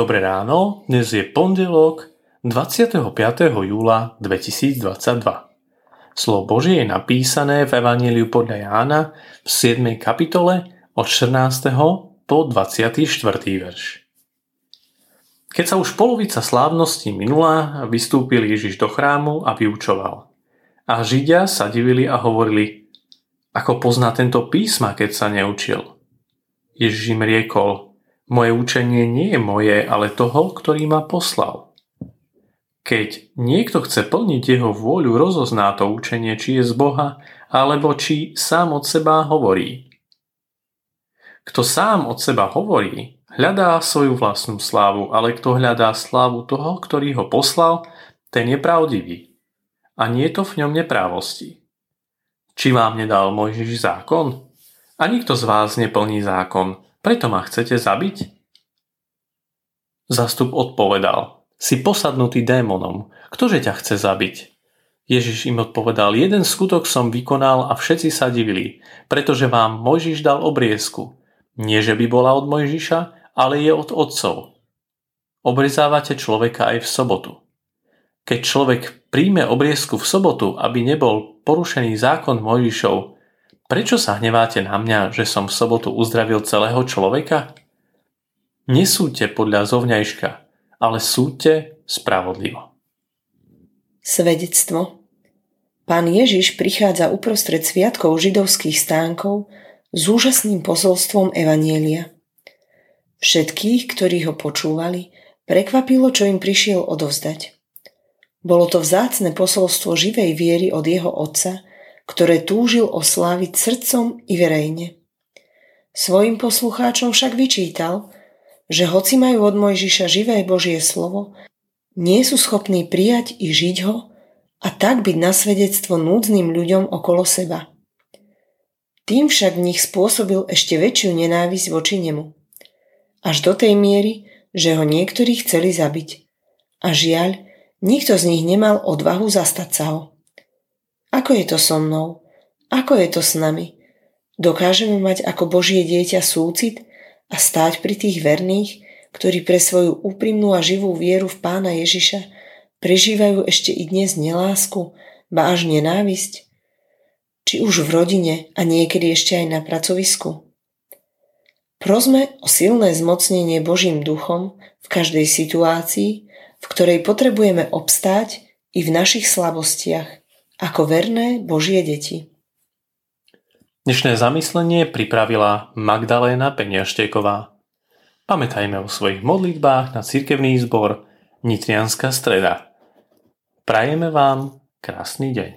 Dobré ráno, dnes je pondelok 25. júla 2022. Slovo Božie je napísané v Evangeliu podľa Jána v 7. kapitole od 14. po 24. verš. Keď sa už polovica slávnosti minula, vystúpil Ježiš do chrámu a vyučoval. A Židia sa divili a hovorili, ako pozná tento písma, keď sa neučil. Ježiš im riekol, moje učenie nie je moje, ale toho, ktorý ma poslal. Keď niekto chce plniť jeho vôľu, rozozná to učenie, či je z Boha, alebo či sám od seba hovorí. Kto sám od seba hovorí, hľadá svoju vlastnú slávu, ale kto hľadá slávu toho, ktorý ho poslal, ten je pravdivý. A nie je to v ňom neprávosti. Či vám nedal Mojžiš zákon? A nikto z vás neplní zákon, preto ma chcete zabiť? Zastup odpovedal, si posadnutý démonom, ktože ťa chce zabiť? Ježiš im odpovedal, jeden skutok som vykonal a všetci sa divili, pretože vám Mojžiš dal obriezku. Nie, že by bola od Mojžiša, ale je od otcov. Obrezávate človeka aj v sobotu. Keď človek príjme obriezku v sobotu, aby nebol porušený zákon Mojžišov, Prečo sa hneváte na mňa, že som v sobotu uzdravil celého človeka? Nesúďte podľa zovňajška, ale súďte spravodlivo. Svedectvo Pán Ježiš prichádza uprostred sviatkov židovských stánkov s úžasným posolstvom Evanielia. Všetkých, ktorí ho počúvali, prekvapilo, čo im prišiel odovzdať. Bolo to vzácne posolstvo živej viery od jeho otca, ktoré túžil osláviť srdcom i verejne. Svojim poslucháčom však vyčítal, že hoci majú od Mojžiša živé Božie slovo, nie sú schopní prijať i žiť ho a tak byť na svedectvo núdznym ľuďom okolo seba. Tým však v nich spôsobil ešte väčšiu nenávisť voči nemu. Až do tej miery, že ho niektorí chceli zabiť. A žiaľ, nikto z nich nemal odvahu zastať sa ho. Ako je to so mnou? Ako je to s nami? Dokážeme mať ako Božie dieťa súcit a stáť pri tých verných, ktorí pre svoju úprimnú a živú vieru v pána Ježiša prežívajú ešte i dnes nelásku, ba až nenávisť? Či už v rodine a niekedy ešte aj na pracovisku? Prosme o silné zmocnenie Božím duchom v každej situácii, v ktorej potrebujeme obstáť i v našich slabostiach ako verné Božie deti. Dnešné zamyslenie pripravila Magdaléna Peniašteková. Pamätajme o svojich modlitbách na cirkevný zbor Nitrianská streda. Prajeme vám krásny deň.